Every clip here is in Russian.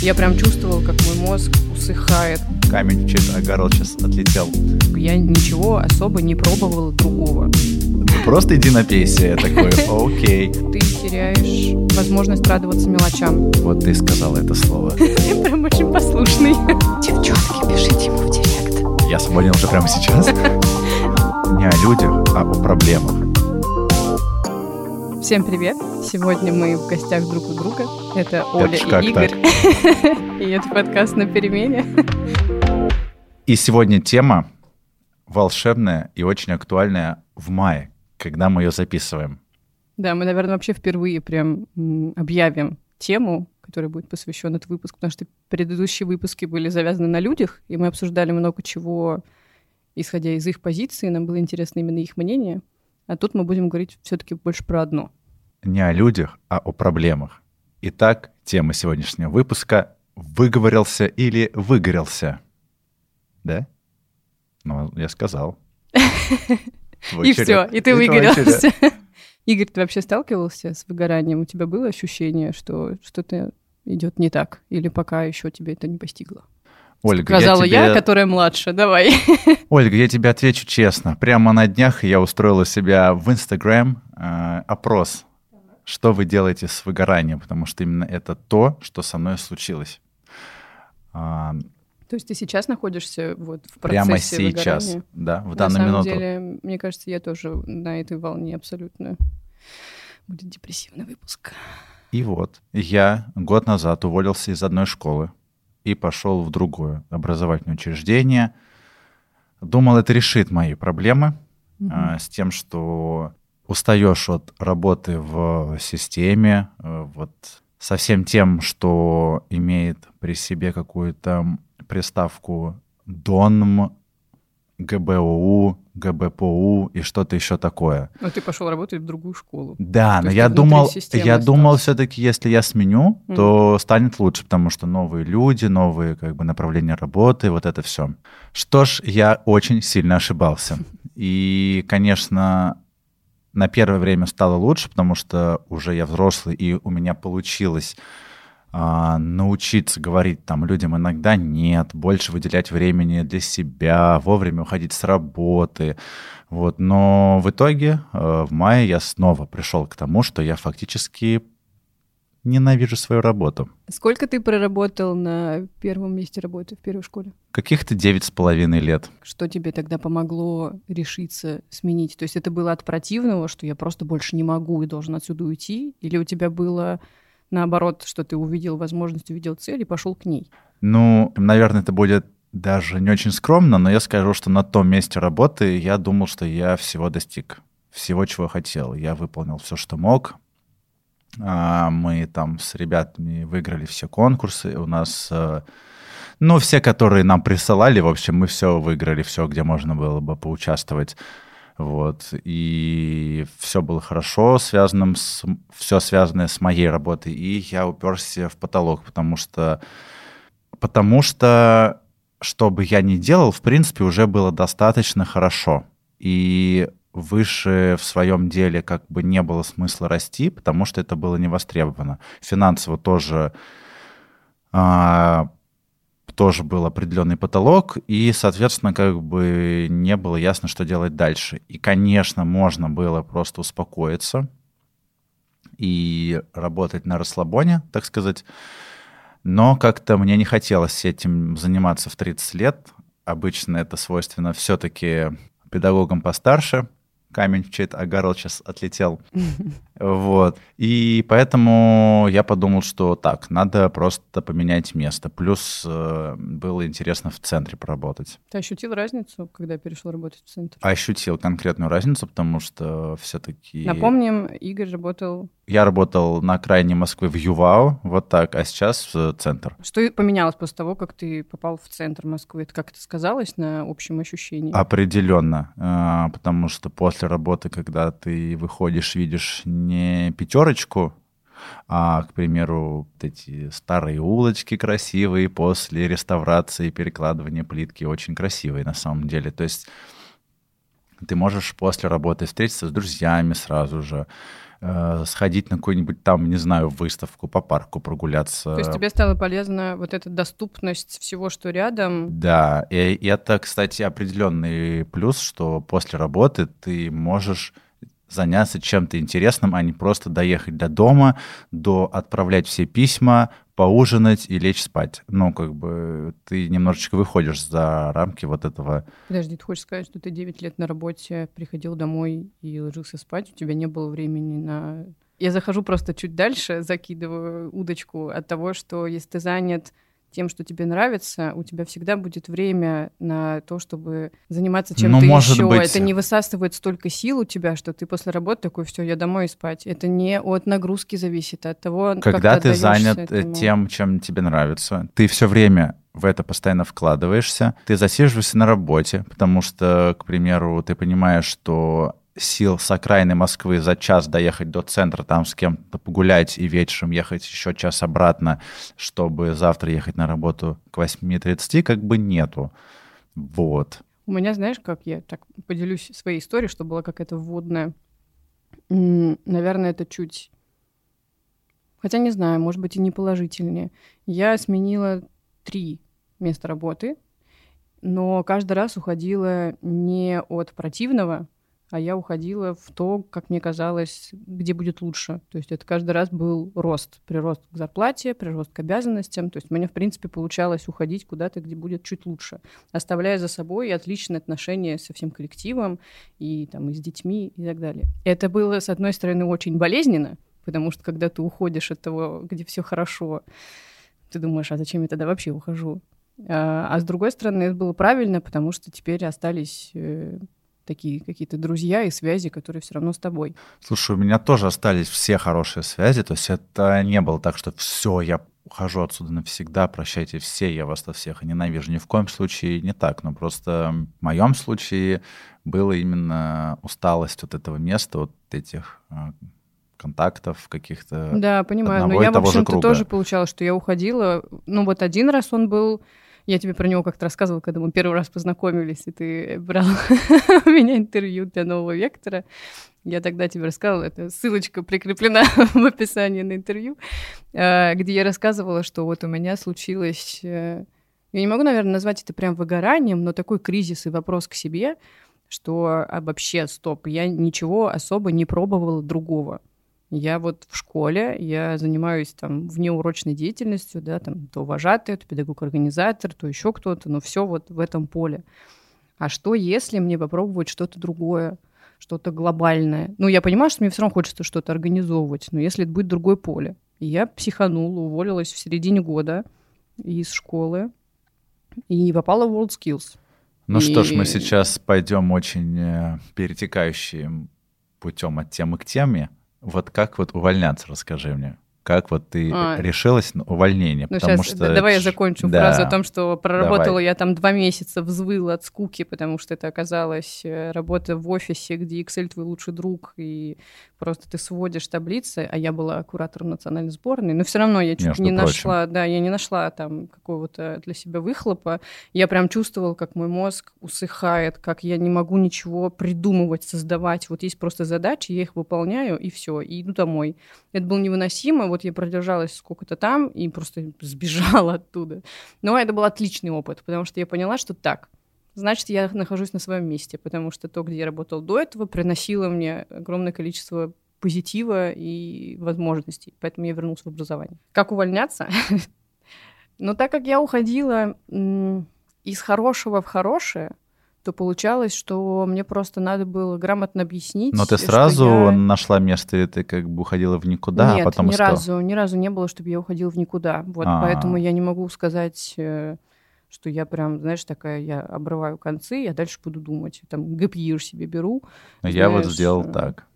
Я прям чувствовал, как мой мозг усыхает. Камень в чей-то огород сейчас отлетел. Я ничего особо не пробовала другого. Просто иди напейся. Я такой, окей. Ты теряешь возможность радоваться мелочам. Вот ты сказала это слово. Ты прям очень послушный. Девчонки, пишите ему в директ. Я свободен уже прямо сейчас. Не о людях, а о проблемах. Всем привет! Сегодня мы в гостях друг у друга. Это Оля как и Игорь. И это подкаст на перемене. И сегодня тема волшебная и очень актуальная в мае, когда мы ее записываем. Да, мы, наверное, вообще впервые прям объявим тему, которой будет посвящен этот выпуск, потому что предыдущие выпуски были завязаны на людях, и мы обсуждали много чего, исходя из их позиции, нам было интересно именно их мнение. А тут мы будем говорить все-таки больше про одно. Не о людях, а о проблемах. Итак, тема сегодняшнего выпуска «Выговорился или выгорелся?» Да? Ну, я сказал. И все, и ты выгорелся. Игорь, ты вообще сталкивался с выгоранием? У тебя было ощущение, что что-то идет не так? Или пока еще тебе это не постигло? Ольга, Сказала я, я, тебе... которая младше. Давай. Ольга, я тебе отвечу честно. Прямо на днях я устроила себя в Инстаграм э, опрос, что вы делаете с выгоранием, потому что именно это то, что со мной случилось. А, То есть ты сейчас находишься вот в процессе прямо сейчас, выгорания? да, в На данную самом минуту. деле, мне кажется, я тоже на этой волне абсолютно. Будет депрессивный выпуск. И вот я год назад уволился из одной школы и пошел в другое образовательное учреждение. Думал, это решит мои проблемы а, с тем, что устаешь от работы в системе, э, вот со всем тем, что имеет при себе какую-то приставку ДОНМ, ГБОУ, ГБПУ и что-то еще такое. Но ты пошел работать в другую школу. Да, То но я думал, я думал все-таки, если я сменю, Мгм. то станет лучше, потому что новые люди, новые как бы направления работы, вот это все. Что ж, я очень сильно ошибался. И, конечно, на первое время стало лучше, потому что уже я взрослый, и у меня получилось а, научиться говорить там людям иногда нет, больше выделять времени для себя, вовремя уходить с работы. Вот. Но в итоге э, в мае я снова пришел к тому, что я фактически ненавижу свою работу. Сколько ты проработал на первом месте работы в первой школе? Каких-то девять с половиной лет. Что тебе тогда помогло решиться сменить? То есть это было от противного, что я просто больше не могу и должен отсюда уйти? Или у тебя было наоборот, что ты увидел возможность, увидел цель и пошел к ней? Ну, наверное, это будет даже не очень скромно, но я скажу, что на том месте работы я думал, что я всего достиг, всего, чего хотел. Я выполнил все, что мог. А, Мы там с ребятами выиграли все конкурсы. У нас, э, ну, все, которые нам присылали, в общем, мы все выиграли, все, где можно было бы поучаствовать. Вот. И все было хорошо, связанным с, все связанное с моей работой. И я уперся в потолок, потому что, потому что, что бы я ни делал, в принципе, уже было достаточно хорошо. И выше в своем деле как бы не было смысла расти, потому что это было не востребовано. Финансово тоже а, тоже был определенный потолок, и, соответственно, как бы не было ясно, что делать дальше. И, конечно, можно было просто успокоиться и работать на расслабоне, так сказать, но как-то мне не хотелось этим заниматься в 30 лет. Обычно это свойственно все-таки педагогам постарше. Камень в чей-то огород сейчас отлетел. Вот. И поэтому я подумал, что так, надо просто поменять место. Плюс э, было интересно в центре поработать. Ты ощутил разницу, когда перешел работать в центр? Ощутил конкретную разницу, потому что все-таки... Напомним, Игорь работал... Я работал на окраине Москвы в Ювау, вот так, а сейчас в центр. Что поменялось после того, как ты попал в центр Москвы? Это как это сказалось на общем ощущении? Определенно, э, потому что после работы, когда ты выходишь, видишь не пятерочку, а, к примеру, вот эти старые улочки красивые после реставрации перекладывания плитки очень красивые на самом деле. То есть ты можешь после работы встретиться с друзьями сразу же, э, сходить на какую-нибудь там, не знаю, выставку по парку прогуляться. То есть тебе стала полезна вот эта доступность всего, что рядом? Да, и, и это, кстати, определенный плюс, что после работы ты можешь заняться чем-то интересным, а не просто доехать до дома, до отправлять все письма, поужинать и лечь спать. Ну, как бы ты немножечко выходишь за рамки вот этого. Подожди, ты хочешь сказать, что ты 9 лет на работе приходил домой и ложился спать, у тебя не было времени на... Я захожу просто чуть дальше, закидываю удочку от того, что если ты занят тем, что тебе нравится, у тебя всегда будет время на то, чтобы заниматься чем-то ну, еще. Быть... Это не высасывает столько сил у тебя, что ты после работы такой, все, я домой спать. Это не от нагрузки зависит, а от того, когда как ты, ты занят э, этому. тем, чем тебе нравится, ты все время в это постоянно вкладываешься, ты засиживаешься на работе, потому что, к примеру, ты понимаешь, что сил с окраины Москвы за час доехать до центра, там с кем-то погулять и вечером ехать еще час обратно, чтобы завтра ехать на работу к 8.30, как бы нету. Вот. У меня, знаешь, как я так поделюсь своей историей, что была какая-то вводная. Наверное, это чуть... Хотя не знаю, может быть, и не положительнее. Я сменила три места работы, но каждый раз уходила не от противного, а я уходила в то, как мне казалось, где будет лучше. То есть это каждый раз был рост, прирост к зарплате, прирост к обязанностям. То есть мне, в принципе, получалось уходить куда-то, где будет чуть лучше, оставляя за собой отличные отношения со всем коллективом и, там, и с детьми и так далее. Это было, с одной стороны, очень болезненно, потому что когда ты уходишь от того, где все хорошо, ты думаешь, а зачем я тогда вообще ухожу? А, а с другой стороны, это было правильно, потому что теперь остались э, такие какие-то друзья и связи, которые все равно с тобой. Слушай, у меня тоже остались все хорошие связи, то есть это не было так, что все, я ухожу отсюда навсегда, прощайте все, я вас всех ненавижу. Ни в коем случае не так, но просто в моем случае было именно усталость от этого места, от этих а, контактов каких-то. Да, понимаю. Но я, в общем-то, тоже получалось, что я уходила. Ну, вот один раз он был я тебе про него как-то рассказывала, когда мы первый раз познакомились, и ты брал у меня интервью для нового вектора. Я тогда тебе рассказывала, это ссылочка прикреплена в описании на интервью, а, где я рассказывала, что вот у меня случилось... Э, я не могу, наверное, назвать это прям выгоранием, но такой кризис и вопрос к себе, что а вообще, стоп, я ничего особо не пробовала другого. Я вот в школе, я занимаюсь там внеурочной деятельностью, да, там то вожатый, то педагог-организатор, то еще кто-то, но все вот в этом поле. А что, если мне попробовать что-то другое, что-то глобальное? Ну, я понимаю, что мне все равно хочется что-то организовывать, но если это будет другое поле. И я психанула, уволилась в середине года из школы и попала в WorldSkills. Ну и... что ж, мы сейчас пойдем очень э, перетекающим путем от темы к теме. Вот как вот увольняться, расскажи мне. Как вот ты а. решилась на увольнение? Ну, потому сейчас, что давай я закончу да. фразу о том, что проработала давай. я там два месяца, взвыла от скуки, потому что это оказалось э, работа в офисе, где Excel твой лучший друг, и просто ты сводишь таблицы, а я была куратором национальной сборной, но все равно я чуть Между не прочим. нашла, да, я не нашла там какого-то для себя выхлопа. Я прям чувствовала, как мой мозг усыхает, как я не могу ничего придумывать, создавать. Вот есть просто задачи, я их выполняю, и все, и иду домой. Это было невыносимо. Вот я продержалась сколько-то там и просто сбежала оттуда. Но это был отличный опыт, потому что я поняла, что так, значит, я нахожусь на своем месте, потому что то, где я работала до этого, приносило мне огромное количество позитива и возможностей. Поэтому я вернулась в образование. Как увольняться? Но так как я уходила из хорошего в хорошее, то получалось, что мне просто надо было грамотно объяснить. Но ты сразу я... нашла место, и ты как бы уходила в никуда, а Нет, а потом ни искала? разу, ни разу не было, чтобы я уходила в никуда. Вот, А-а-а. поэтому я не могу сказать, э, что я прям, знаешь, такая, я обрываю концы, я дальше буду думать. Там гэпьир себе беру. Я знаешь, вот сделал э, так.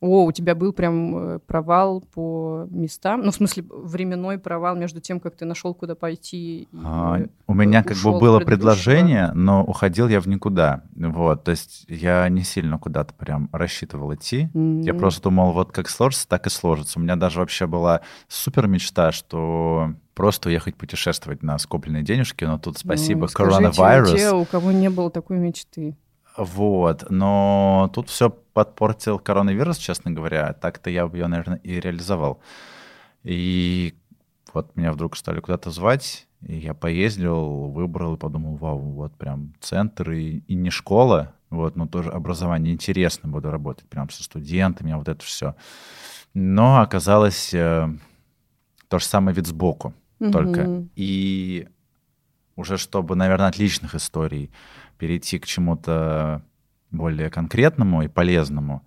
О, у тебя был прям э, провал по местам, ну, в смысле, временной провал между тем, как ты нашел, куда пойти. А, у меня как бы было предложение, но уходил я в никуда. Вот, то есть я не сильно куда-то прям рассчитывал идти. Mm-hmm. Я просто думал, вот как сложится, так и сложится. У меня даже вообще была супер мечта, что просто уехать путешествовать на скопленные денежки, но тут спасибо, ну, коронавирус. Те, у кого не было такой мечты. Вот, но тут все подпортил коронавирус, честно говоря. Так-то я бы ее, наверное, и реализовал. И вот меня вдруг стали куда-то звать, и я поездил, выбрал и подумал, вау, вот прям центр и, и не школа, вот, но тоже образование интересно, буду работать прям со студентами, вот это все. Но оказалось э, то же самое вид сбоку mm-hmm. только. И уже чтобы, наверное, от личных историй перейти к чему-то более конкретному и полезному,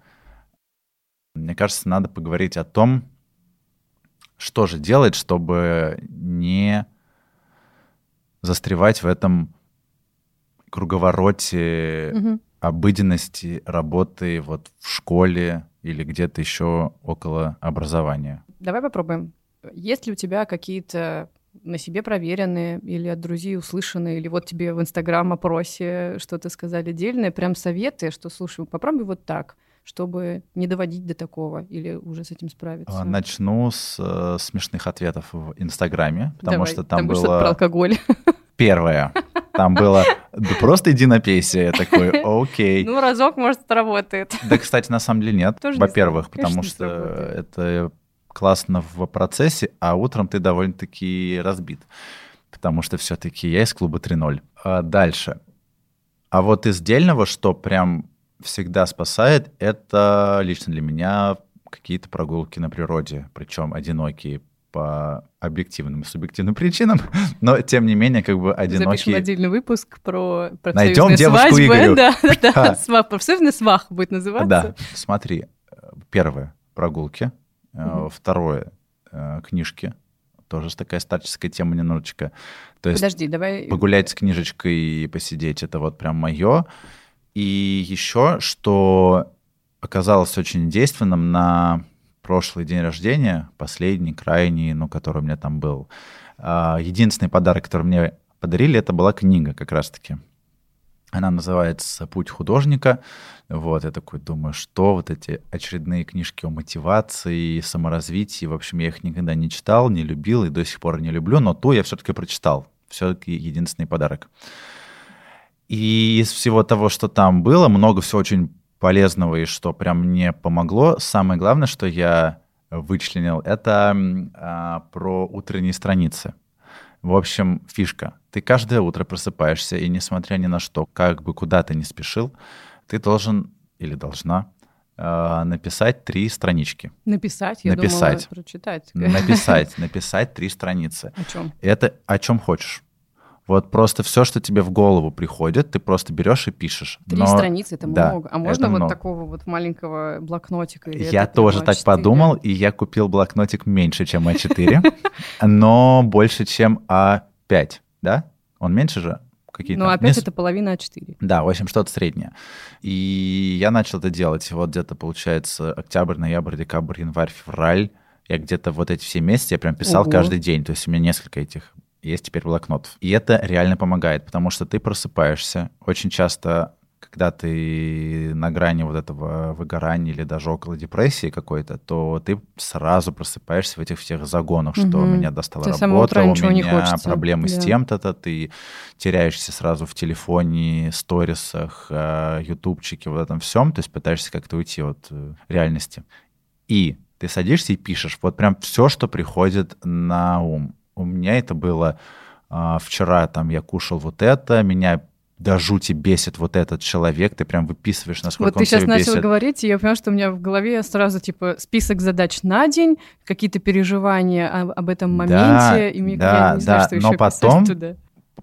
мне кажется, надо поговорить о том, что же делать, чтобы не застревать в этом круговороте угу. обыденности работы вот в школе или где-то еще около образования. Давай попробуем. Есть ли у тебя какие-то на себе проверенные или от друзей услышанные, или вот тебе в Инстаграм-опросе что-то сказали дельное, прям советы, что, слушай, попробуй вот так, чтобы не доводить до такого или уже с этим справиться? А, начну с э, смешных ответов в Инстаграме, потому Давай, что там, там было... про алкоголь. Первое. Там было да просто иди на пейсе. Я такой, окей. Ну, разок, может, работает. Да, кстати, на самом деле нет. Во-первых, потому что это классно в процессе, а утром ты довольно-таки разбит. Потому что все-таки я из клуба 3.0. А дальше. А вот из дельного, что прям всегда спасает, это лично для меня какие-то прогулки на природе, причем одинокие по объективным и субъективным причинам, но тем не менее как бы одинокие... Запишем отдельный выпуск про Найдем девушку свадьбы. Игорю. Да, да, да. Свах, свах будет называться. Да, смотри, первое — прогулки, угу. второе э, — книжки, тоже такая старческая тема немножечко. То есть Подожди, давай... Погулять с книжечкой и посидеть — это вот прям мое. И еще, что оказалось очень действенным на прошлый день рождения, последний, крайний, ну, который у меня там был, а, единственный подарок, который мне подарили, это была книга как раз-таки. Она называется «Путь художника». Вот, я такой думаю, что вот эти очередные книжки о мотивации, саморазвитии, в общем, я их никогда не читал, не любил и до сих пор не люблю, но ту я все-таки прочитал. Все-таки единственный подарок. И из всего того, что там было, много всего очень полезного и что прям мне помогло. Самое главное, что я вычленил, это а, про утренние страницы. В общем, фишка. Ты каждое утро просыпаешься, и несмотря ни на что, как бы куда ты ни спешил, ты должен или должна э, написать три странички. Написать? Я написать. думала прочитать. Написать, написать три страницы. О чем? Это о чем хочешь. Вот просто все, что тебе в голову приходит, ты просто берешь и пишешь. Три Но... страницы это да, много. А можно вот много. такого вот маленького блокнотика? я тоже так А4? подумал, и я купил блокнотик меньше, чем А4, но больше, чем А5, да? Он меньше же? какие-то... Ну, опять это половина А4. Да, в общем, что-то среднее. И я начал это делать. Вот где-то, получается, октябрь, ноябрь, декабрь, январь, февраль. Я где-то вот эти все месяцы я прям писал Ого. каждый день. То есть у меня несколько этих есть теперь блокнот. И это реально помогает, потому что ты просыпаешься. Очень часто, когда ты на грани вот этого выгорания или даже около депрессии какой-то, то ты сразу просыпаешься в этих всех загонах, что угу. меня достала ты работа, у меня проблемы да. с тем-то-то, ты теряешься сразу в телефоне, сторисах, э, ютубчике, вот этом всем, то есть пытаешься как-то уйти от э, реальности. И ты садишься и пишешь вот прям все, что приходит на ум у меня это было а, вчера, там я кушал вот это, меня до жути бесит вот этот человек, ты прям выписываешь, насколько вот он ты сейчас начал бесит. говорить, и я понимаю, что у меня в голове сразу, типа, список задач на день, какие-то переживания об, об этом моменте, да, и мне, да, я не знаю, да, что но еще потом, туда.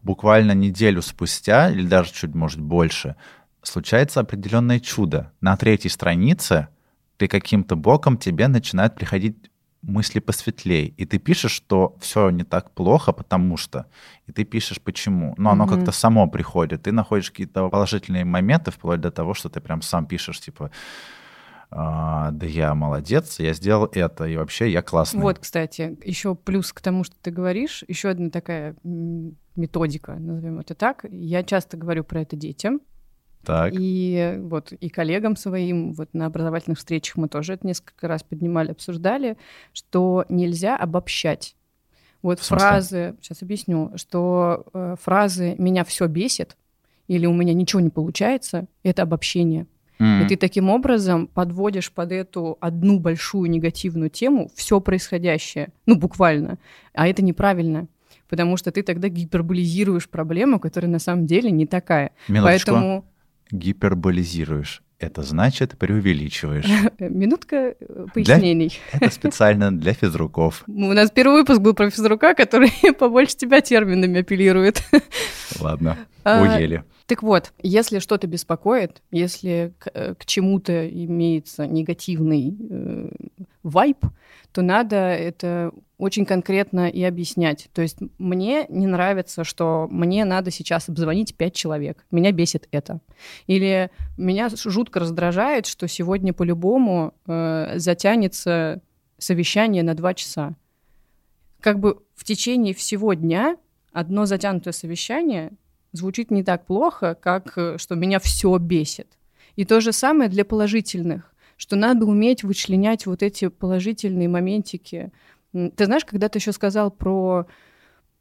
буквально неделю спустя, или даже чуть, может, больше, случается определенное чудо. На третьей странице ты каким-то боком тебе начинает приходить мысли посветлее, и ты пишешь, что все не так плохо, потому что, и ты пишешь почему, но оно mm-hmm. как-то само приходит, ты находишь какие-то положительные моменты, вплоть до того, что ты прям сам пишешь, типа, а, да я молодец, я сделал это, и вообще я классный. Вот, кстати, еще плюс к тому, что ты говоришь, еще одна такая методика, назовем это так. Я часто говорю про это детям, так. И вот и коллегам своим, вот на образовательных встречах мы тоже это несколько раз поднимали, обсуждали, что нельзя обобщать. Вот фразы, сейчас объясню, что э, фразы «меня все бесит» или у меня ничего не получается, это обобщение. М. И ты таким образом подводишь под эту одну большую негативную тему все происходящее, ну буквально. А это неправильно, потому что ты тогда гиперболизируешь проблему, которая на самом деле не такая. Минуточку. Поэтому Гиперболизируешь. Это значит преувеличиваешь. минутка э, пояснений. Это специально для физруков. У нас первый выпуск был про физрука, который побольше тебя терминами апеллирует. Ладно, А, уели. Так вот, если что-то беспокоит, если к, э, к чему-то имеется негативный э, вайб, то надо это очень конкретно и объяснять. То есть мне не нравится, что мне надо сейчас обзвонить пять человек. Меня бесит это. Или меня жутко раздражает, что сегодня по-любому э, затянется совещание на два часа. Как бы в течение всего дня одно затянутое совещание звучит не так плохо, как э, что меня все бесит. И то же самое для положительных, что надо уметь вычленять вот эти положительные моментики. Ты знаешь, когда ты еще сказал про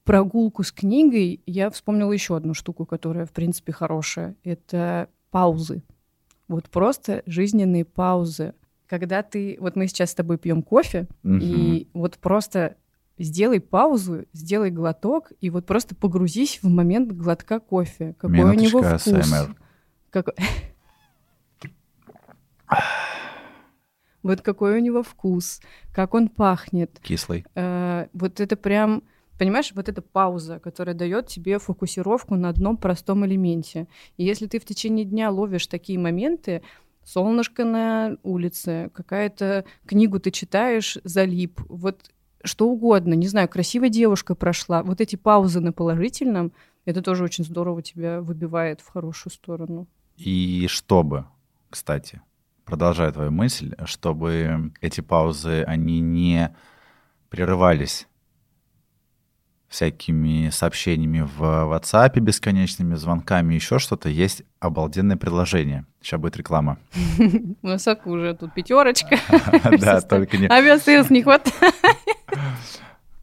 прогулку с книгой, я вспомнила еще одну штуку, которая, в принципе, хорошая. Это паузы. Вот просто жизненные паузы. Когда ты... Вот мы сейчас с тобой пьем кофе, Мгм. и вот просто сделай паузу, сделай глоток, и вот просто погрузись в момент глотка кофе. Какой у него Минуточка, вкус. ASMR. Как- Вот какой у него вкус, как он пахнет. Кислый. Э, Вот это прям, понимаешь, вот эта пауза, которая дает тебе фокусировку на одном простом элементе. И если ты в течение дня ловишь такие моменты, солнышко на улице, какая-то книгу ты читаешь, залип, вот что угодно, не знаю, красивая девушка прошла, вот эти паузы на положительном, это тоже очень здорово тебя выбивает в хорошую сторону. И чтобы, кстати, продолжая твою мысль, чтобы эти паузы, они не прерывались всякими сообщениями в WhatsApp, бесконечными звонками, еще что-то, есть обалденное приложение. Сейчас будет реклама. У нас уже тут пятерочка. Да, только не... Авиасейлс не хватает.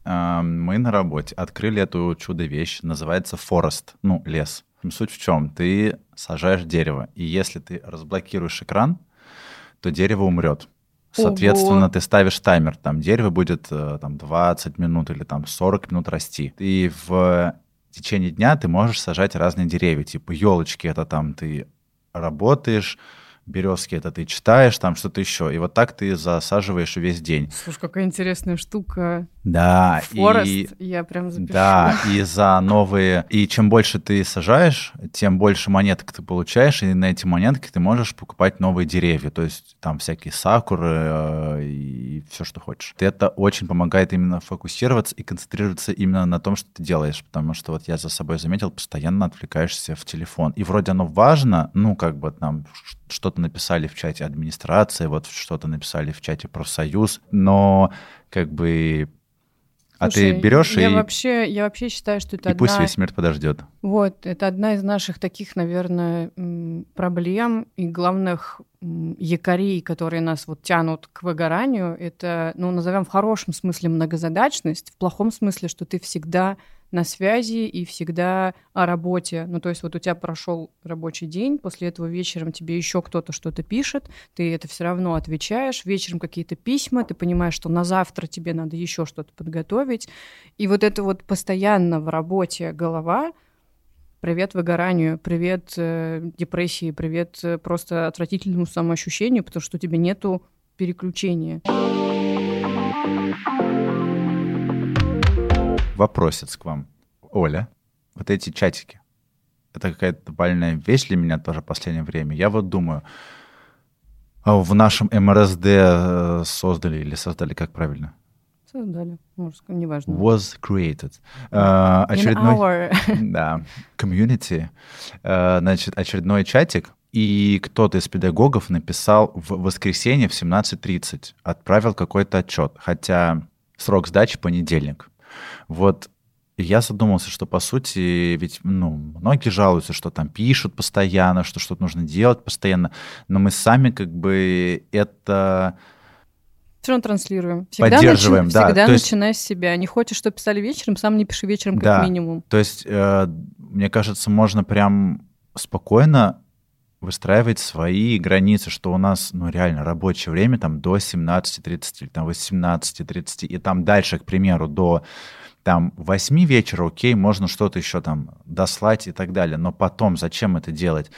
Мы на работе открыли эту чудо-вещь, называется Forest, ну, лес. Суть в чем? Ты сажаешь дерево, и если ты разблокируешь экран, то дерево умрет. Соответственно, Ого. ты ставишь таймер, там дерево будет э, там 20 минут или там 40 минут расти. И в течение дня ты можешь сажать разные деревья, типа елочки, это там ты работаешь, березки это ты читаешь, там что-то еще. И вот так ты засаживаешь весь день. Слушай, какая интересная штука. Да, Форест, и я прям запишу. да, и за новые... И чем больше ты сажаешь, тем больше монеток ты получаешь, и на эти монетки ты можешь покупать новые деревья. То есть там всякие сакуры э, и все, что хочешь. Это очень помогает именно фокусироваться и концентрироваться именно на том, что ты делаешь. Потому что вот я за собой заметил, постоянно отвлекаешься в телефон. И вроде оно важно, ну, как бы там что-то написали в чате администрации, вот что-то написали в чате профсоюз, но как бы... А ты берешь я и, вообще, я вообще считаю, что это и пусть одна... весь мир подождет. Вот, это одна из наших таких, наверное, проблем и главных якорей, которые нас вот тянут к выгоранию. Это, ну, назовем в хорошем смысле многозадачность, в плохом смысле, что ты всегда на связи и всегда о работе. Ну, то есть вот у тебя прошел рабочий день, после этого вечером тебе еще кто-то что-то пишет, ты это все равно отвечаешь, вечером какие-то письма, ты понимаешь, что на завтра тебе надо еще что-то подготовить. И вот это вот постоянно в работе голова, Привет выгоранию, привет э, депрессии, привет э, просто отвратительному самоощущению, потому что у тебя нету переключения. Вопросец к вам. Оля, вот эти чатики, это какая-то бальная вещь для меня тоже в последнее время. Я вот думаю, а в нашем МРСД э, создали или создали, как правильно? Создали, может, неважно. Was created. In очередной... our- Да, community. Э, Значит, очередной чатик, и кто-то из педагогов написал в воскресенье в 17.30, отправил какой-то отчет, хотя срок сдачи понедельник. Вот я задумался, что по сути, ведь ну, многие жалуются, что там пишут постоянно, что что-то нужно делать постоянно, но мы сами как бы это Все равно транслируем. Всегда, Поддерживаем, да, всегда то есть- начинай с себя. Не хочешь, чтобы писали вечером, сам не пиши вечером, как Да. минимум. То есть, э, мне кажется, можно прям спокойно выстраивать свои границы, что у нас, ну, реально рабочее время там до 17.30, там 18.30, и там дальше, к примеру, до там 8 вечера, окей, можно что-то еще там дослать и так далее, но потом зачем это делать?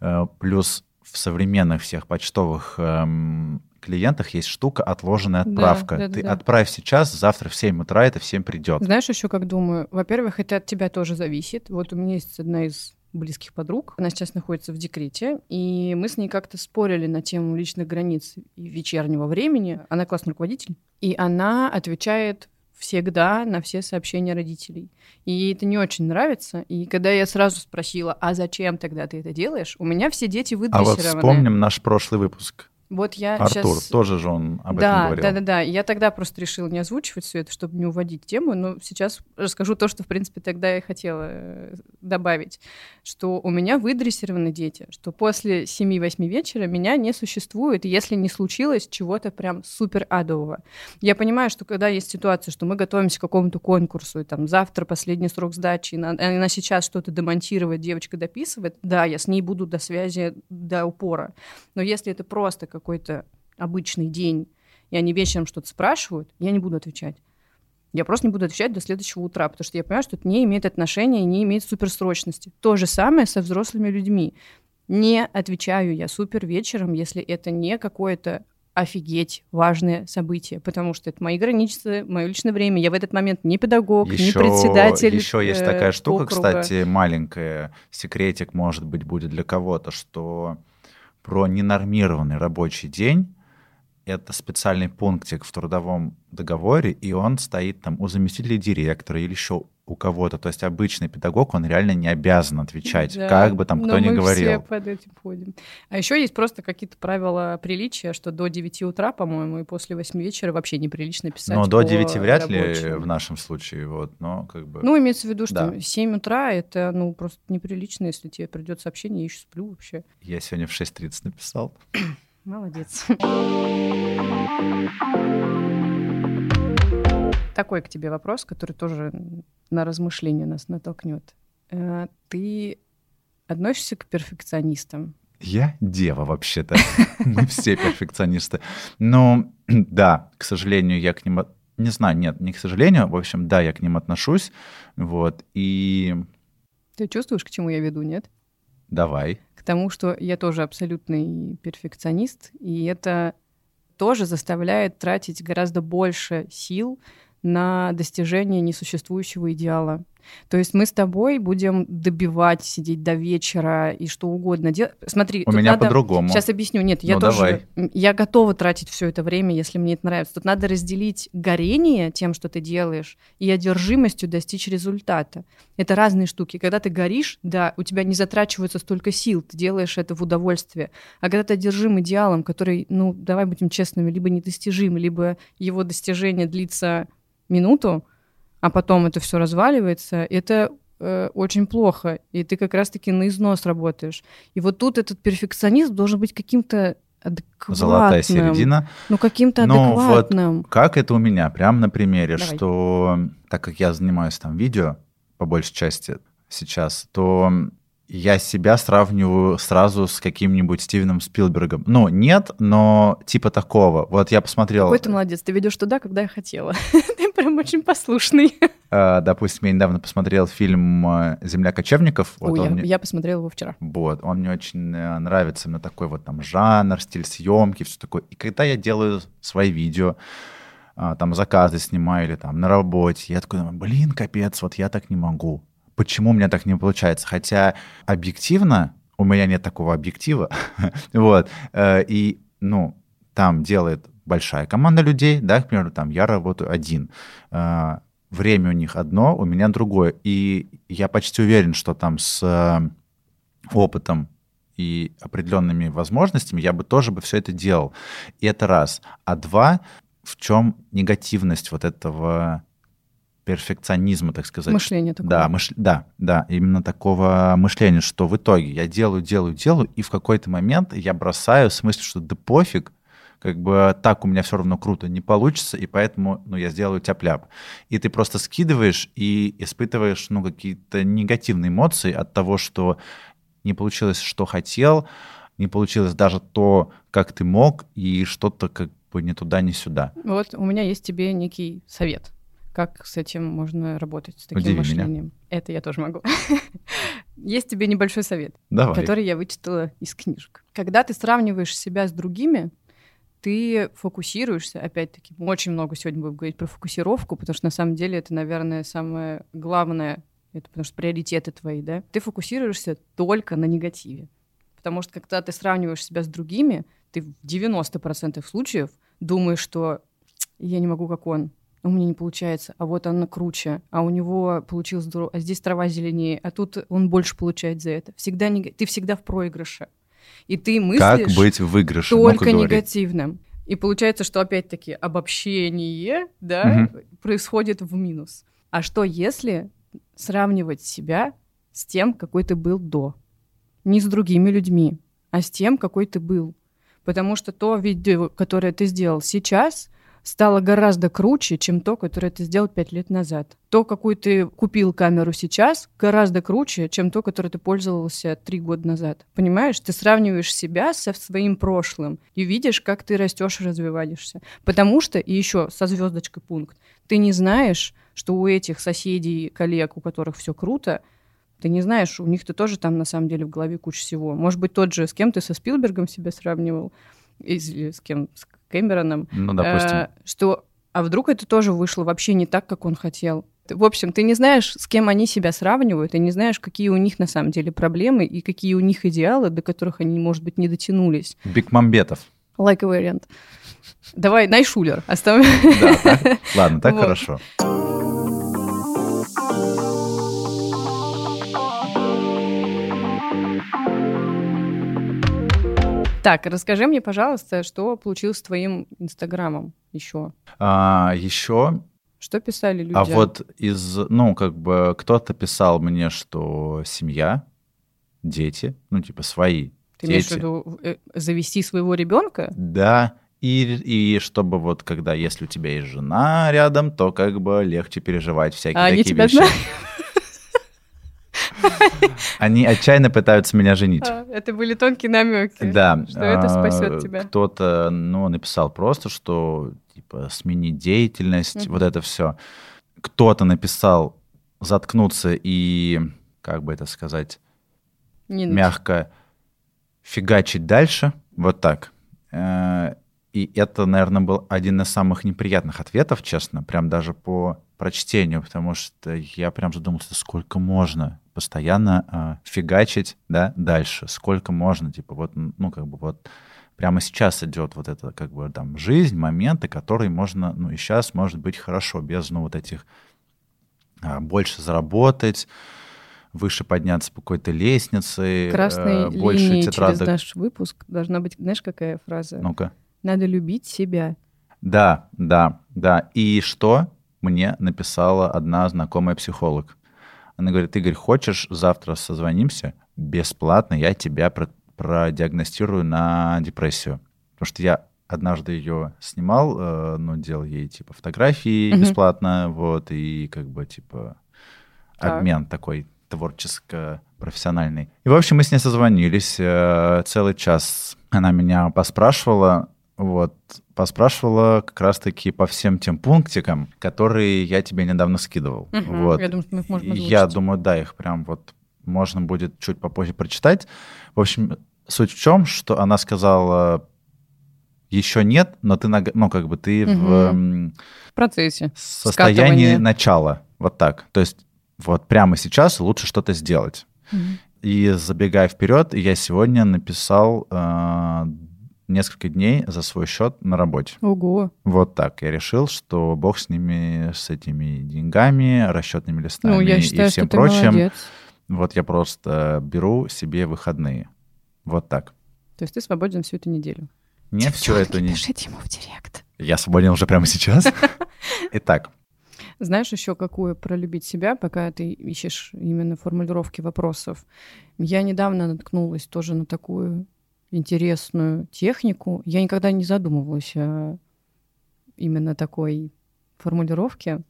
Э, плюс в современных всех почтовых эм, клиентах есть штука отложенная отправка. Да, да, Ты да. отправь сейчас, завтра в 7 утра это всем придет. Знаешь, еще как думаю? Во-первых, это от тебя тоже зависит. Вот у меня есть одна из близких подруг. Она сейчас находится в декрете, и мы с ней как-то спорили на тему личных границ и вечернего времени. Она классный руководитель, и она отвечает всегда на все сообщения родителей. И ей это не очень нравится. И когда я сразу спросила, а зачем тогда ты это делаешь, у меня все дети выдрессированы. А вот вспомним наш прошлый выпуск. Вот я Артур, сейчас... тоже же он об да, этом говорил. Да, да, да. Я тогда просто решила не озвучивать все это, чтобы не уводить тему, но сейчас расскажу то, что, в принципе, тогда я хотела э, добавить, что у меня выдрессированы дети, что после 7-8 вечера меня не существует, если не случилось чего-то прям супер адового. Я понимаю, что когда есть ситуация, что мы готовимся к какому-то конкурсу, и там завтра последний срок сдачи, и на, она сейчас что-то демонтирует, девочка дописывает, да, я с ней буду до связи, до упора. Но если это просто как какой-то обычный день, и они вечером что-то спрашивают, я не буду отвечать. Я просто не буду отвечать до следующего утра, потому что я понимаю, что это не имеет отношения и не имеет суперсрочности. То же самое со взрослыми людьми. Не отвечаю я супер вечером, если это не какое-то офигеть важное событие, потому что это мои границы, мое личное время. Я в этот момент не педагог, еще, не председатель. Еще есть такая штука, округа. кстати, маленькая, секретик, может быть, будет для кого-то, что про ненормированный рабочий день. Это специальный пунктик в трудовом договоре, и он стоит там у заместителя директора или еще у кого-то. То есть обычный педагог, он реально не обязан отвечать, да, как бы там кто ни говорил. все под этим ходим. А еще есть просто какие-то правила приличия, что до 9 утра, по-моему, и после 8 вечера вообще неприлично писать. Ну, до 9 вряд рабочему. ли в нашем случае, вот, но как бы... Ну, имеется в виду, что да. 7 утра — это, ну, просто неприлично, если тебе придет сообщение, я еще сплю вообще. Я сегодня в 6.30 написал. Молодец. Такой к тебе вопрос, который тоже на размышление нас натолкнет. Э, ты относишься к перфекционистам? Я дева вообще-то. Мы все перфекционисты. Но да, к сожалению, я к ним... Не знаю, нет, не к сожалению. В общем, да, я к ним отношусь. Вот, и... Ты чувствуешь, к чему я веду, нет? Давай. К тому, что я тоже абсолютный перфекционист, и это тоже заставляет тратить гораздо больше сил на достижение несуществующего идеала. То есть мы с тобой будем добивать, сидеть до вечера и что угодно делать. Смотри, у меня надо... по-другому. Сейчас объясню. Нет, я ну, тоже. Давай. Я готова тратить все это время, если мне это нравится. Тут надо разделить горение тем, что ты делаешь, и одержимостью достичь результата. Это разные штуки. Когда ты горишь, да, у тебя не затрачивается столько сил, ты делаешь это в удовольствие. А когда ты одержим идеалом, который, ну, давай будем честными, либо недостижим, либо его достижение длится минуту, а потом это все разваливается, это э, очень плохо. И ты как раз-таки на износ работаешь. И вот тут этот перфекционизм должен быть каким-то адекватным. Золотая середина. Ну, каким-то адекватным. Вот как это у меня, прям на примере, Давай. что так как я занимаюсь там видео, по большей части сейчас, то я себя сравниваю сразу с каким-нибудь Стивеном Спилбергом. Ну, нет, но типа такого. Вот я посмотрел... Какой ты молодец, ты ведешь туда, когда я хотела. ты прям очень послушный. А, допустим, я недавно посмотрел фильм э, «Земля кочевников». Вот Ой, я, мне... я посмотрела его вчера. Вот, он мне очень э, нравится, на такой вот там жанр, стиль съемки, все такое. И когда я делаю свои видео, там заказы снимаю или там на работе, я такой, блин, капец, вот я так не могу почему у меня так не получается. Хотя объективно у меня нет такого объектива. вот. Э, и, ну, там делает большая команда людей, да, к примеру, там я работаю один. Э, время у них одно, у меня другое. И я почти уверен, что там с э, опытом и определенными возможностями я бы тоже бы все это делал. И это раз. А два, в чем негативность вот этого перфекционизма, так сказать. Мышление такое. Да, мыш... да, да, именно такого мышления, что в итоге я делаю, делаю, делаю, и в какой-то момент я бросаю в смысле, что да пофиг, как бы так у меня все равно круто не получится, и поэтому, ну, я сделаю тяп-ляп. И ты просто скидываешь и испытываешь, ну, какие-то негативные эмоции от того, что не получилось, что хотел, не получилось даже то, как ты мог, и что-то как бы ни туда, ни сюда. Вот у меня есть тебе некий совет. Как с этим можно работать, с таким Удиви мышлением? меня. Это я тоже могу. Есть тебе небольшой совет, Давай. который я вычитала из книжек. Когда ты сравниваешь себя с другими, ты фокусируешься, опять-таки, очень много сегодня будем говорить про фокусировку, потому что на самом деле это, наверное, самое главное, это потому что приоритеты твои, да? Ты фокусируешься только на негативе. Потому что когда ты сравниваешь себя с другими, ты в 90% случаев думаешь, что я не могу, как он, у меня не получается, а вот она круче, а у него получилось здорово, а здесь трава зеленее, а тут он больше получает за это. Всегда нег... Ты всегда в проигрыше. И ты мыслишь Как быть в выигрыше? только негативным. И получается, что опять-таки обобщение да, происходит в минус. А что если сравнивать себя с тем, какой ты был до? Не с другими людьми, а с тем, какой ты был. Потому что то видео, которое ты сделал сейчас, стало гораздо круче, чем то, которое ты сделал пять лет назад. То, какую ты купил камеру сейчас, гораздо круче, чем то, которое ты пользовался три года назад. Понимаешь? Ты сравниваешь себя со своим прошлым и видишь, как ты растешь и развиваешься. Потому что, и еще со звездочкой пункт, ты не знаешь, что у этих соседей, коллег, у которых все круто, ты не знаешь, у них-то тоже там на самом деле в голове куча всего. Может быть, тот же, с кем ты со Спилбергом себя сравнивал, или с кем, с Кэмероном, Ну, допустим. э, что а вдруг это тоже вышло вообще не так, как он хотел. В общем, ты не знаешь, с кем они себя сравнивают, и не знаешь, какие у них на самом деле проблемы и какие у них идеалы, до которых они, может быть, не дотянулись. Бигмамбетов. Like a variant. Давай, Найшулер. Оставим. Да, так? Ладно, так Вот. хорошо. Так, расскажи мне, пожалуйста, что получилось с твоим Инстаграмом еще? А, еще Что писали люди? А вот из, ну, как бы кто-то писал мне, что семья, дети, ну, типа свои Ты имеешь в дети. виду э, завести своего ребенка? Да, и, и чтобы вот, когда, если у тебя есть жена рядом, то как бы легче переживать всякие А они такие тебя вещи. знают? Они отчаянно пытаются меня женить. А, Это были тонкие намеки. Да. Что это а, спасет тебя. Кто-то, ну, написал просто, что, типа, сменить деятельность, вот это все. Кто-то написал заткнуться и, как бы это сказать, мягко фигачить дальше, вот так. Э, И это, наверное, был один из самых неприятных ответов, честно, прям даже по прочтению, потому что я прям задумался, сколько можно постоянно э, фигачить, да, дальше, сколько можно, типа, вот, ну, как бы вот прямо сейчас идет вот это, как бы, там, жизнь, моменты, которые можно, ну, и сейчас может быть хорошо, без, ну, вот этих а, больше заработать, выше подняться по какой-то лестнице, Красной э, больше через тетрадок. наш выпуск должна быть, знаешь, какая фраза? Ну-ка. Надо любить себя. Да, да, да. И что мне написала одна знакомая психолог? Она говорит, Игорь, хочешь завтра созвонимся? Бесплатно я тебя про- продиагностирую на депрессию. Потому что я однажды ее снимал, э, ну, делал ей, типа, фотографии Мгм. бесплатно, вот, и как бы, типа, Так. обмен такой творческо-профессиональный. И, в общем, мы с ней созвонились э, целый час. Она меня поспрашивала, вот, поспрашивала как раз-таки по всем тем пунктикам, которые я тебе недавно скидывал. Мгм. Вот. Я думаю, что мы их можем Я озвучить. думаю, да, их прям вот можно будет чуть попозже прочитать. В общем, суть в чем, что она сказала, еще нет, но ты, наг- ну, как бы ты в Мгм. м, В процессе. состоянии Скатывание. начала. Вот так. То есть вот прямо сейчас лучше что-то сделать. И забегая вперед, я сегодня написал э, несколько дней за свой счет на работе. Ого. Вот так. Я решил, что бог с ними, с этими деньгами, расчетными листами Ну, я и считаю, всем что ты прочим. молодец. Вот я просто беру себе выходные. Вот так. То есть ты свободен всю эту неделю. Не все это не... Пишите ему в директ. Я свободен уже прямо сейчас. Итак, Знаешь еще какую про любить себя, пока ты ищешь именно формулировки вопросов? Я недавно наткнулась тоже на такую интересную технику. Я никогда не задумывалась о именно такой формулировке.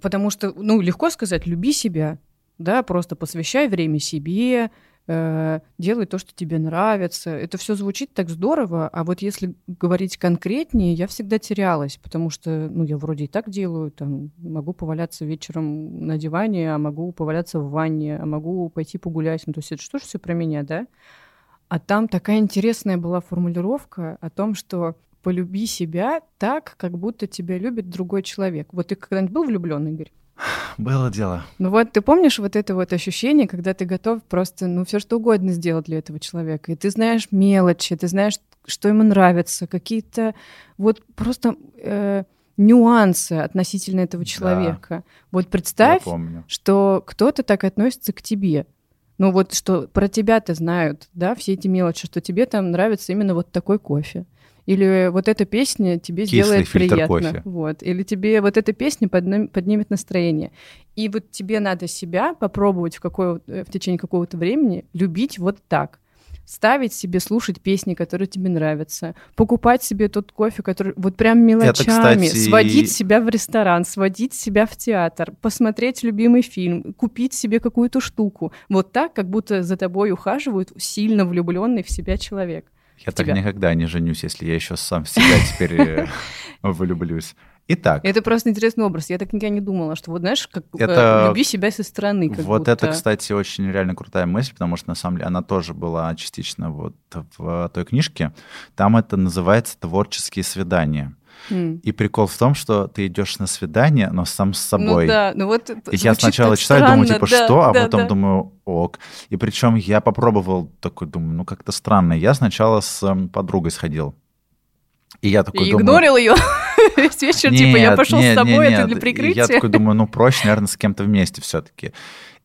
Потому что, ну, легко сказать, люби себя, да, просто посвящай время себе, э, делай то, что тебе нравится. Это все звучит так здорово, а вот если говорить конкретнее, я всегда терялась, потому что, ну, я вроде и так делаю, там, могу поваляться вечером на диване, а могу поваляться в ванне, а могу пойти погулять. Ну, то есть это что ж все про меня, да? А там такая интересная была формулировка о том, что полюби себя так, как будто тебя любит другой человек. Вот ты когда-нибудь был влюблен, Игорь? Было дело. Ну вот ты помнишь вот это вот ощущение, когда ты готов просто, ну, все что угодно сделать для этого человека. И ты знаешь мелочи, ты знаешь, что ему нравится, какие-то вот просто э, нюансы относительно этого человека. Да, вот представь, что кто-то так относится к тебе. Ну вот что про тебя-то знают, да, все эти мелочи, что тебе там нравится именно вот такой кофе или вот эта песня тебе Кислый сделает приятно. Кофе. Вот. Или тебе вот эта песня подним, поднимет настроение. И вот тебе надо себя попробовать в, какое, э, в течение какого-то времени любить вот так ставить себе слушать песни, которые тебе нравятся, покупать себе тот кофе, который вот прям мелочами, Это, кстати... сводить себя в ресторан, сводить себя в театр, посмотреть любимый фильм, купить себе какую-то штуку. Вот так, как будто за тобой ухаживают сильно влюбленный в себя человек. Я так тебя. никогда не женюсь, если я еще сам в себя теперь э, влюблюсь. Итак. Это просто интересный образ. Я так никогда не думала, что вот знаешь, как э, это... люби себя со стороны. вот будто. это, кстати, очень реально крутая мысль, потому что на самом деле она тоже была частично вот в той книжке. Там это называется творческие свидания. И прикол в том, что ты идешь на свидание, но сам с ну собой. Ну да, ну вот И я сначала читаю, странно, думаю, типа, да, что, а да, потом да. думаю, ок. И причем я попробовал такой, думаю, ну как-то странно. Я сначала с эм, подругой сходил. И я такой и думаю... игнорил ее весь вечер, нет, типа, я пошел нет, с тобой, нет, это для прикрытия. Я такой думаю, ну проще, наверное, с кем-то вместе все-таки.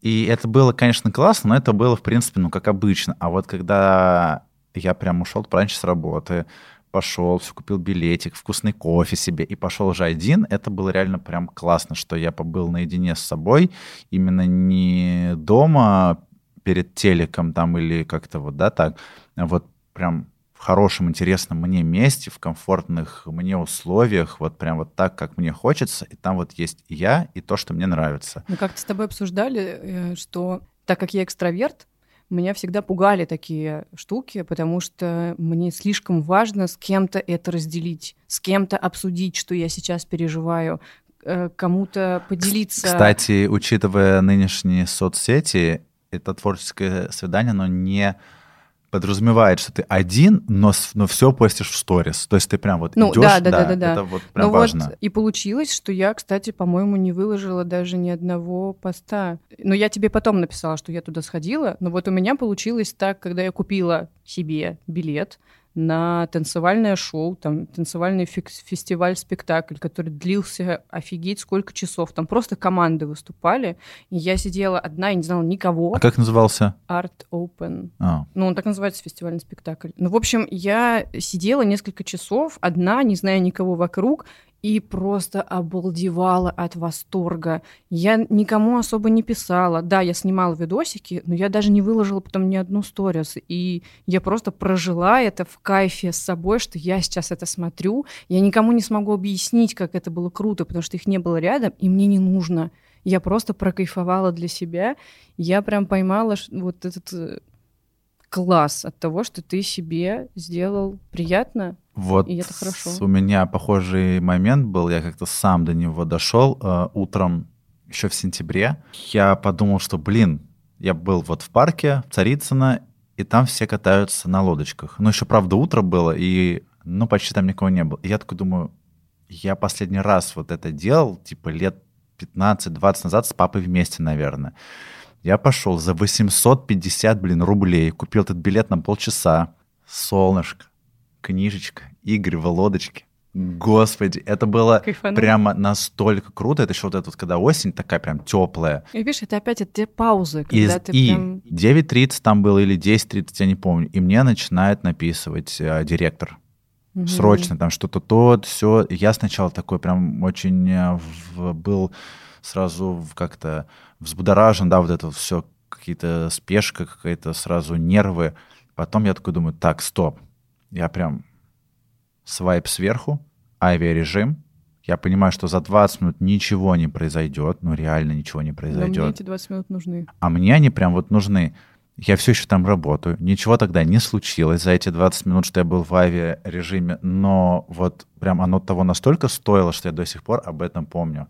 И это было, конечно, классно, но это было, в принципе, ну, как обычно. А вот когда я прям ушел раньше с работы, пошел, все купил билетик, вкусный кофе себе и пошел уже один. Это было реально прям классно, что я побыл наедине с собой, именно не дома перед телеком там или как-то вот, да, так, а вот прям хорошем, интересном мне месте, в комфортных мне условиях, вот прям вот так, как мне хочется, и там вот есть я и то, что мне нравится. Мы как-то с тобой обсуждали, э, что так как я экстраверт, меня всегда пугали такие штуки, потому что мне слишком важно с кем-то это разделить, с кем-то обсудить, что я сейчас переживаю, э, кому-то поделиться. Кстати, учитывая нынешние соцсети, это творческое свидание, оно не подразумевает, что ты один, но, но все постишь в сторис. То есть ты прям вот ну, идешь, да, да, да, да, да. это вот прям ну, важно. Вот и получилось, что я, кстати, по-моему, не выложила даже ни одного поста. Но я тебе потом написала, что я туда сходила, но вот у меня получилось так, когда я купила себе билет, на танцевальное шоу, там танцевальный фестиваль-спектакль, который длился офигеть сколько часов. Там просто команды выступали, и я сидела одна и не знала никого. А как назывался? Art Open. А. Ну, он так называется, фестивальный спектакль. Ну, в общем, я сидела несколько часов одна, не зная никого вокруг, и просто обалдевала от восторга. Я никому особо не писала. Да, я снимала видосики, но я даже не выложила потом ни одну сторис. И я просто прожила это в кайфе с собой, что я сейчас это смотрю. Я никому не смогу объяснить, как это было круто, потому что их не было рядом, и мне не нужно. Я просто прокайфовала для себя. Я прям поймала вот этот э, класс от того, что ты себе сделал приятно, вот и это хорошо. У меня похожий момент был, я как-то сам до него дошел э, утром еще в сентябре. Я подумал, что, блин, я был вот в парке Царицына, и там все катаются на лодочках. Ну, еще, правда, утро было, и, ну, почти там никого не было. И я такой думаю, я последний раз вот это делал, типа, лет 15-20 назад с папой вместе, наверное. Я пошел за 850, блин, рублей, купил этот билет на полчаса. Солнышко, книжечка, игры в лодочке. Господи, это было Кайфану. прямо настолько круто. Это еще вот это вот, когда осень такая прям теплая. И видишь, это опять это те паузы, когда и, ты и прям... 9.30 там было или 10.30, я не помню. И мне начинает написывать э, директор. Угу. Срочно там что-то то, все. Я сначала такой прям очень э, в, был сразу как-то взбудоражен, да, вот это все, какие-то спешка какая-то, сразу нервы. Потом я такой думаю, так, стоп. Я прям свайп сверху, авиарежим. Я понимаю, что за 20 минут ничего не произойдет, ну реально ничего не произойдет. Но мне эти 20 минут нужны. А мне они прям вот нужны. я все еще там работаю, ничего тогда не случилось за эти 20 минут, что я был в авиарежиме, но вот прям оно того настолько стоило, что я до сих пор об этом помню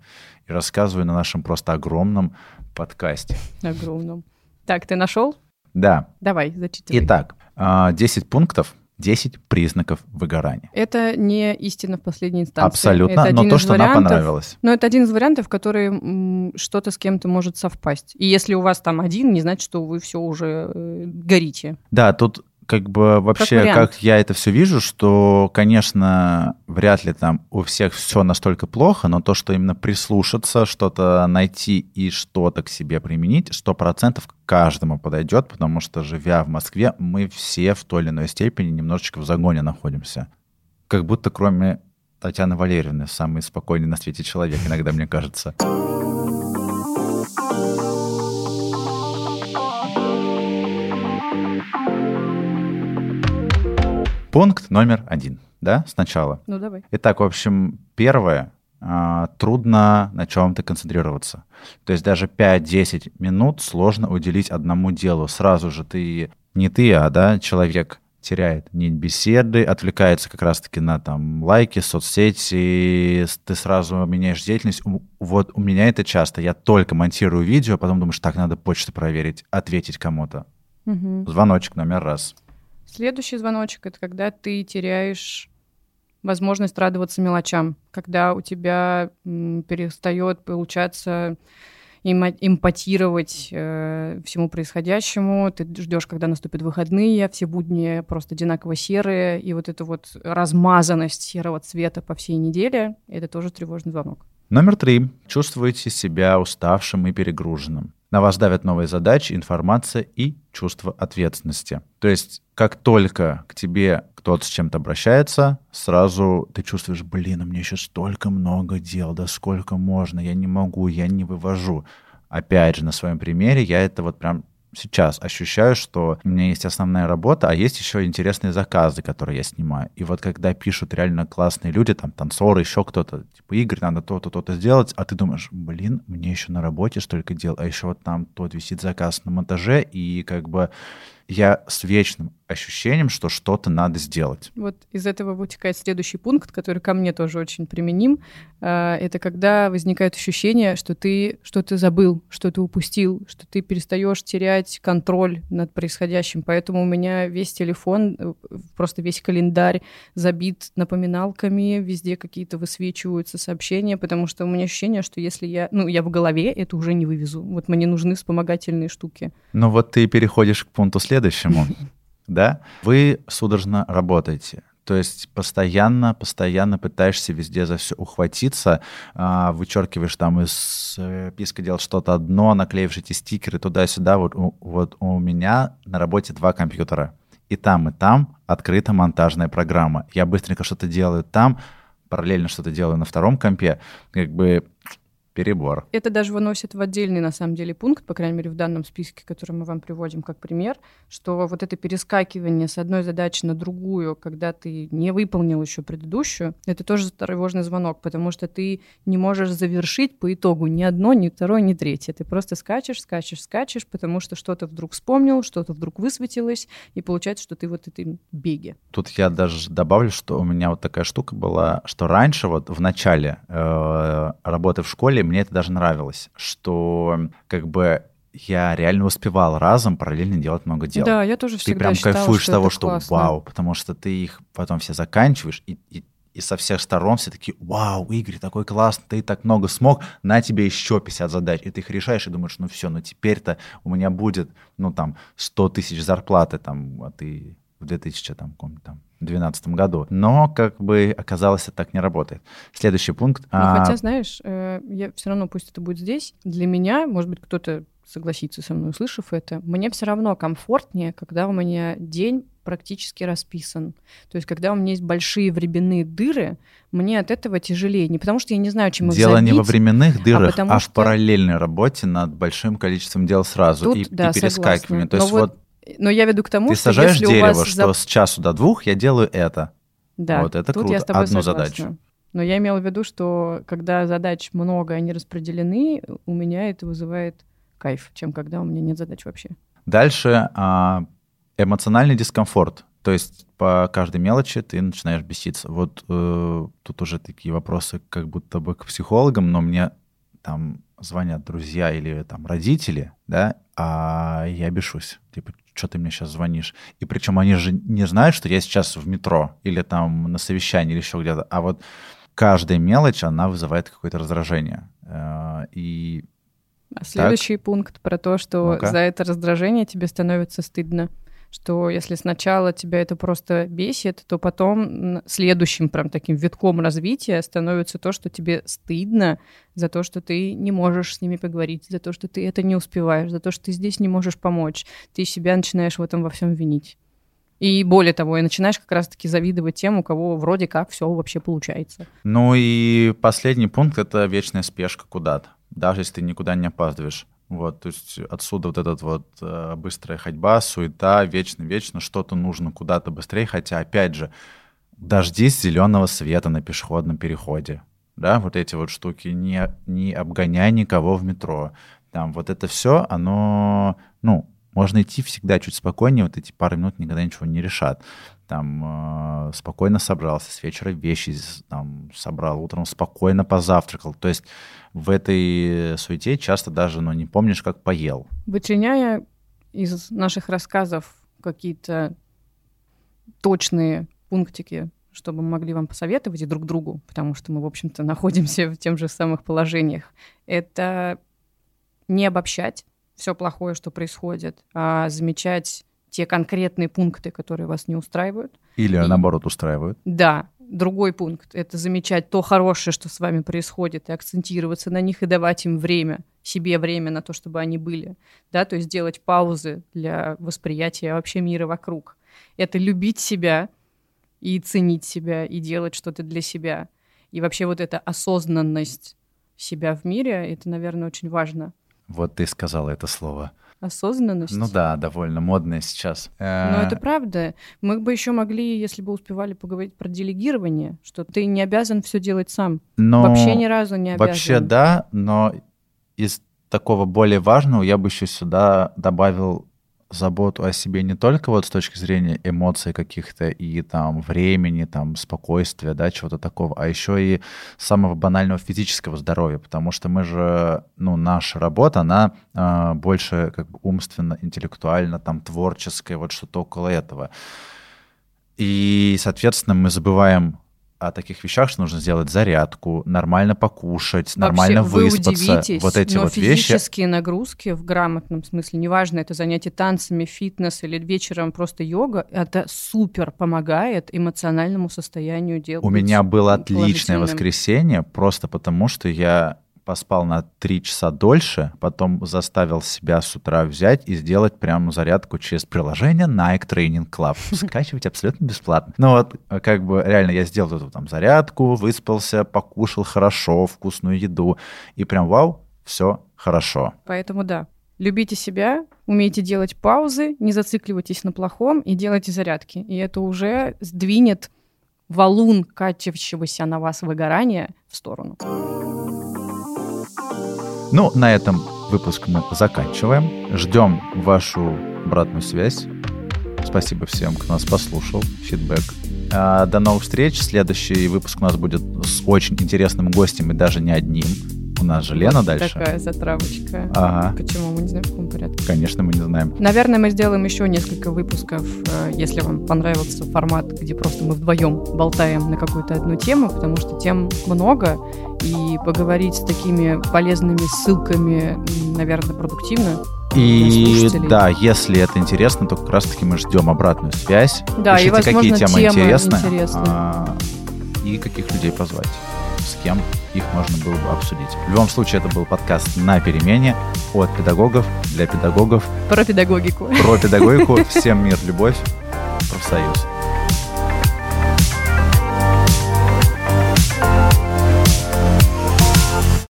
и рассказываю на нашем просто огромном подкасте. Огромном. Так, ты нашел? Да. Давай, зачитывай. Итак, 10 а, пунктов, 10 признаков выгорания. Это не истина в последней инстанции. Абсолютно, это но то, что нам понравилось. Но это один из вариантов, который что-то с кем-то может совпасть. И если у вас там один, не значит, что вы все уже э, горите. Да, тут как бы вообще, как, как я это все вижу, что, конечно, вряд ли там у всех все настолько плохо, но то, что именно прислушаться, что-то найти и что-то к себе применить, сто процентов каждому подойдет, потому что, живя в Москве, мы все в той или иной степени немножечко в загоне находимся. Как будто кроме Татьяны Валерьевны, самый спокойный на свете человек, иногда мне кажется. Пункт номер один, да, сначала. Ну, давай. Итак, в общем, первое, а, трудно на чем-то концентрироваться. То есть даже 5-10 минут сложно уделить одному делу. Сразу же ты, не ты, а да, человек теряет нить беседы, отвлекается как раз-таки на там лайки, соцсети, ты сразу меняешь деятельность. Вот у меня это часто. Я только монтирую видео, потом думаешь, так, надо почту проверить, ответить кому-то. Угу. Звоночек номер раз. Следующий звоночек — это когда ты теряешь возможность радоваться мелочам, когда у тебя перестает получаться эмпатировать э, всему происходящему, ты ждешь, когда наступят выходные, все будни просто одинаково серые, и вот эта вот размазанность серого цвета по всей неделе — это тоже тревожный звонок. Номер три. Чувствуете себя уставшим и перегруженным. На вас давят новые задачи, информация и чувство ответственности. То есть, как только к тебе кто-то с чем-то обращается, сразу ты чувствуешь, блин, у меня еще столько много дел, да сколько можно, я не могу, я не вывожу. Опять же, на своем примере я это вот прям сейчас ощущаю, что у меня есть основная работа, а есть еще интересные заказы, которые я снимаю. И вот когда пишут реально классные люди, там танцоры, еще кто-то, типа, Игорь, надо то-то, то-то сделать, а ты думаешь, блин, мне еще на работе столько дел, а еще вот там тот висит заказ на монтаже, и как бы я с вечным ощущением, что что-то надо сделать. Вот из этого вытекает следующий пункт, который ко мне тоже очень применим. А, это когда возникает ощущение, что ты что-то забыл, что ты упустил, что ты перестаешь терять контроль над происходящим. Поэтому у меня весь телефон, э, просто весь календарь забит напоминалками, везде какие-то высвечиваются сообщения, потому что у меня ощущение, что если я, ну, я в голове, это уже не вывезу. Вот мне нужны вспомогательные штуки. Ну вот ты переходишь к пункту следующему. да, вы судорожно работаете. То есть постоянно, постоянно пытаешься везде за все ухватиться, а, вычеркиваешь там из списка дел что-то одно, наклеиваешь эти стикеры туда-сюда. Вот, вот у меня на работе два компьютера. И там, и там открыта монтажная программа. Я быстренько что-то делаю там, параллельно что-то делаю на втором компе. Как бы перебор. Это даже выносит в отдельный, на самом деле, пункт, по крайней мере, в данном списке, который мы вам приводим как пример, что вот это перескакивание с одной задачи на другую, когда ты не выполнил еще предыдущую, это тоже тревожный звонок, потому что ты не можешь завершить по итогу ни одно, ни второе, ни третье. Ты просто скачешь, скачешь, скачешь, потому что что-то вдруг вспомнил, что-то вдруг высветилось, и получается, что ты вот этой беге. Тут я даже добавлю, что у меня вот такая штука была, что раньше вот в начале э, работы в школе мне это даже нравилось, что как бы я реально успевал разом параллельно делать много дел. Да, я тоже всегда Ты прям считала, кайфуешь что того, что классно. вау, потому что ты их потом все заканчиваешь, и, и, и со всех сторон все такие, вау, Игорь, такой классный, ты так много смог, на тебе еще 50 задач, и ты их решаешь, и думаешь, ну все, ну теперь-то у меня будет, ну там, 100 тысяч зарплаты, там, а ты в 2000 там, там, 2012 году. Но, как бы, оказалось, это так не работает. Следующий пункт. Ну, а... Хотя, знаешь, э, я все равно, пусть это будет здесь, для меня, может быть, кто-то согласится со мной, услышав это, мне все равно комфортнее, когда у меня день практически расписан. То есть, когда у меня есть большие временные дыры, мне от этого тяжелее. Не потому, что я не знаю, чем их Дело забить, не во временных а дырах, а, а что... в параллельной работе над большим количеством дел сразу Тут, и, да, и перескакиванием. То есть, вот, вот но я веду к тому, Ты что сажаешь если дерево, у вас что с часу до двух я делаю это. Да, вот это тут круто. я с тобой Одну согласна. задачу. Но я имела в виду, что когда задач много, они распределены, у меня это вызывает кайф, чем когда у меня нет задач вообще. Дальше а, эмоциональный дискомфорт. То есть по каждой мелочи ты начинаешь беситься. Вот э, тут уже такие вопросы как будто бы к психологам, но мне там звонят друзья или там родители, да, а я бешусь. Типа, что ты мне сейчас звонишь? И причем они же не знают, что я сейчас в метро или там на совещании или еще где-то. А вот каждая мелочь, она вызывает какое-то раздражение. Э, и а следующий так. пункт про то, что ну за это раздражение тебе становится стыдно что если сначала тебя это просто бесит, то потом следующим прям таким витком развития становится то, что тебе стыдно за то, что ты не можешь с ними поговорить, за то, что ты это не успеваешь, за то, что ты здесь не можешь помочь. Ты себя начинаешь в этом во всем винить. И более того, и начинаешь как раз-таки завидовать тем, у кого вроде как все вообще получается. Ну и последний пункт — это вечная спешка куда-то, даже если ты никуда не опаздываешь. Вот, то есть отсюда вот этот вот э, быстрая ходьба, суета, вечно-вечно что-то нужно куда-то быстрее, хотя, опять же, дождись зеленого света на пешеходном переходе, да, вот эти вот штуки, не, не обгоняй никого в метро, там вот это все, оно, ну, можно идти всегда чуть спокойнее, вот эти пару минут никогда ничего не решат. Там э, спокойно собрался, с вечера вещи там собрал, утром спокойно позавтракал. То есть в этой суете часто даже ну, не помнишь, как поел. Вычленяя из наших рассказов какие-то точные пунктики, чтобы мы могли вам посоветовать и друг другу, потому что мы, в общем-то, находимся в тех же самых положениях, это не обобщать все плохое, что происходит, а замечать те конкретные пункты, которые вас не устраивают. Или, и, наоборот, устраивают. Да, Другой пункт — это замечать то хорошее, что с вами происходит, и акцентироваться на них, и давать им время, себе время на то, чтобы они были. Да? То есть делать паузы для восприятия вообще мира вокруг. Это любить себя и ценить себя, и делать что-то для себя. И вообще вот эта осознанность себя в мире, это, наверное, очень важно. Вот ты сказала это слово — осознанность. Ну да, довольно модная сейчас. Но это правда. Мы бы еще могли, если бы успевали поговорить про делегирование, что ты не обязан все делать сам. Но вообще ни разу не обязан. Вообще да, но из такого более важного я бы еще сюда добавил заботу о себе не только вот с точки зрения эмоций каких-то и там времени, там спокойствия, да, чего-то такого, а еще и самого банального физического здоровья, потому что мы же, ну, наша работа, она э, больше как бы умственно, интеллектуально, там творческая, вот что-то около этого. И, соответственно, мы забываем о таких вещах, что нужно сделать зарядку, нормально покушать, Вообще, нормально вы выспаться. Вот эти но вот физические вещи. нагрузки в грамотном смысле, неважно, это занятие танцами, фитнес или вечером просто йога, это супер помогает эмоциональному состоянию дел. У меня было отличное воскресенье, просто потому что я поспал на три часа дольше, потом заставил себя с утра взять и сделать прямо зарядку через приложение Nike Training Club. Скачивать абсолютно бесплатно. Ну вот, как бы реально я сделал эту там зарядку, выспался, покушал хорошо, вкусную еду, и прям вау, все хорошо. Поэтому да, любите себя, умейте делать паузы, не зацикливайтесь на плохом и делайте зарядки. И это уже сдвинет валун катящегося на вас выгорания в сторону. Ну, на этом выпуск мы заканчиваем. Ждем вашу обратную связь. Спасибо всем, кто нас послушал. Фидбэк. А, до новых встреч. Следующий выпуск у нас будет с очень интересным гостем и даже не одним. У нас же Лена вот дальше. Такая затравочка. Ага. Почему? Мы не знаем, в каком порядке. Конечно, мы не знаем. Наверное, мы сделаем еще несколько выпусков, э, если вам понравился формат, где просто мы вдвоем болтаем на какую-то одну тему, потому что тем много, и поговорить с такими полезными ссылками, наверное, продуктивно. И да, если это интересно, то как раз-таки мы ждем обратную связь. Да, Пишите, и, возможно, какие темы тема интересны. интересны. А, и каких людей позвать с кем их можно было бы обсудить. В любом случае, это был подкаст «На перемене» от педагогов для педагогов. Про педагогику. Про педагогику. Всем мир, любовь, профсоюз.